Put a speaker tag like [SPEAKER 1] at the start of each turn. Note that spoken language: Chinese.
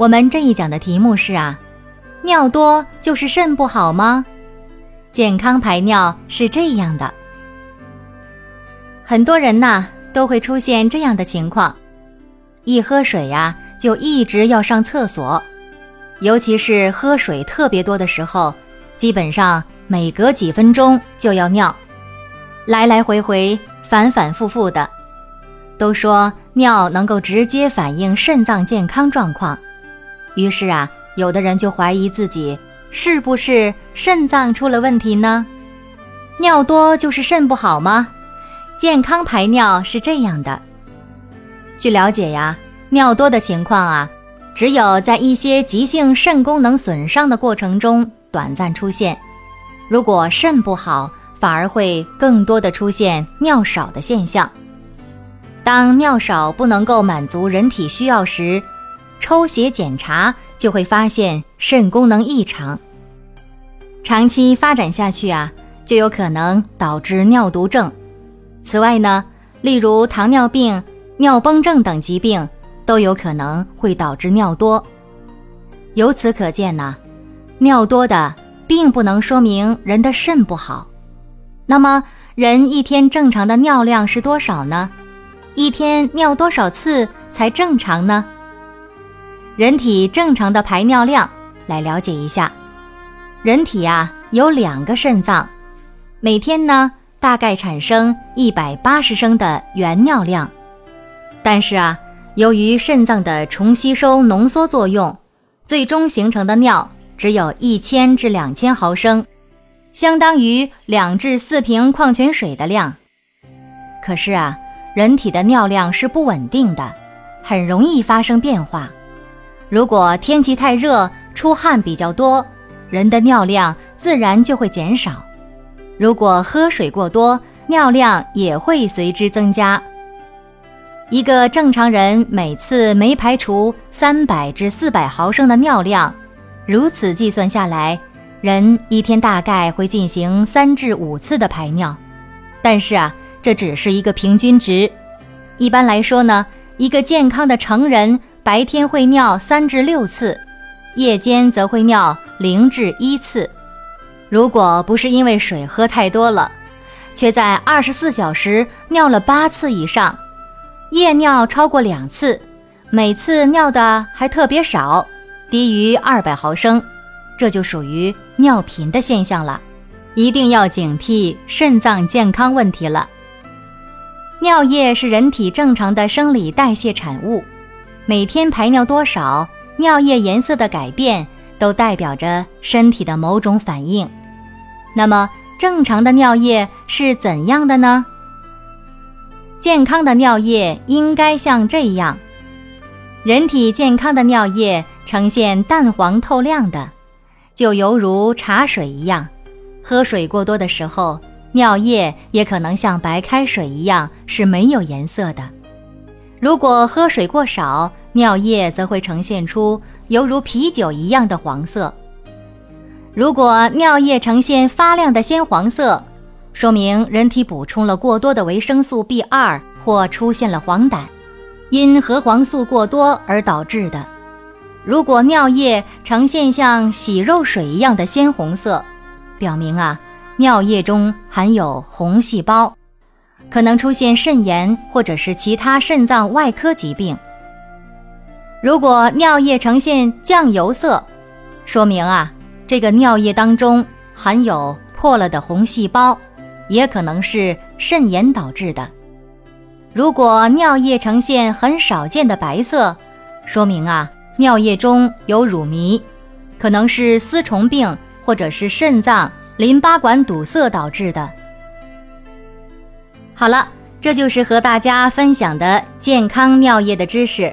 [SPEAKER 1] 我们这一讲的题目是啊，尿多就是肾不好吗？健康排尿是这样的，很多人呐都会出现这样的情况，一喝水呀就一直要上厕所，尤其是喝水特别多的时候，基本上每隔几分钟就要尿，来来回回反反复复的，都说尿能够直接反映肾脏健康状况。于是啊，有的人就怀疑自己是不是肾脏出了问题呢？尿多就是肾不好吗？健康排尿是这样的。据了解呀，尿多的情况啊，只有在一些急性肾功能损伤的过程中短暂出现。如果肾不好，反而会更多的出现尿少的现象。当尿少不能够满足人体需要时，抽血检查就会发现肾功能异常，长期发展下去啊，就有可能导致尿毒症。此外呢，例如糖尿病、尿崩症等疾病都有可能会导致尿多。由此可见呢，尿多的并不能说明人的肾不好。那么，人一天正常的尿量是多少呢？一天尿多少次才正常呢？人体正常的排尿量，来了解一下。人体啊有两个肾脏，每天呢大概产生一百八十升的原尿量。但是啊，由于肾脏的重吸收浓缩作用，最终形成的尿只有一千至两千毫升，相当于两至四瓶矿泉水的量。可是啊，人体的尿量是不稳定的，很容易发生变化。如果天气太热，出汗比较多，人的尿量自然就会减少。如果喝水过多，尿量也会随之增加。一个正常人每次没排除三百至四百毫升的尿量，如此计算下来，人一天大概会进行三至五次的排尿。但是啊，这只是一个平均值。一般来说呢，一个健康的成人。白天会尿三至六次，夜间则会尿零至一次。如果不是因为水喝太多了，却在二十四小时尿了八次以上，夜尿超过两次，每次尿的还特别少，低于二百毫升，这就属于尿频的现象了，一定要警惕肾脏健康问题了。尿液是人体正常的生理代谢产物。每天排尿多少，尿液颜色的改变都代表着身体的某种反应。那么，正常的尿液是怎样的呢？健康的尿液应该像这样：人体健康的尿液呈现淡黄透亮的，就犹如茶水一样。喝水过多的时候，尿液也可能像白开水一样是没有颜色的。如果喝水过少，尿液则会呈现出犹如啤酒一样的黄色。如果尿液呈现发亮的鲜黄色，说明人体补充了过多的维生素 B 二或出现了黄疸，因核黄素过多而导致的。如果尿液呈现像洗肉水一样的鲜红色，表明啊，尿液中含有红细胞，可能出现肾炎或者是其他肾脏外科疾病。如果尿液呈现酱油色，说明啊，这个尿液当中含有破了的红细胞，也可能是肾炎导致的。如果尿液呈现很少见的白色，说明啊，尿液中有乳糜，可能是丝虫病或者是肾脏淋巴管堵塞导致的。好了，这就是和大家分享的健康尿液的知识。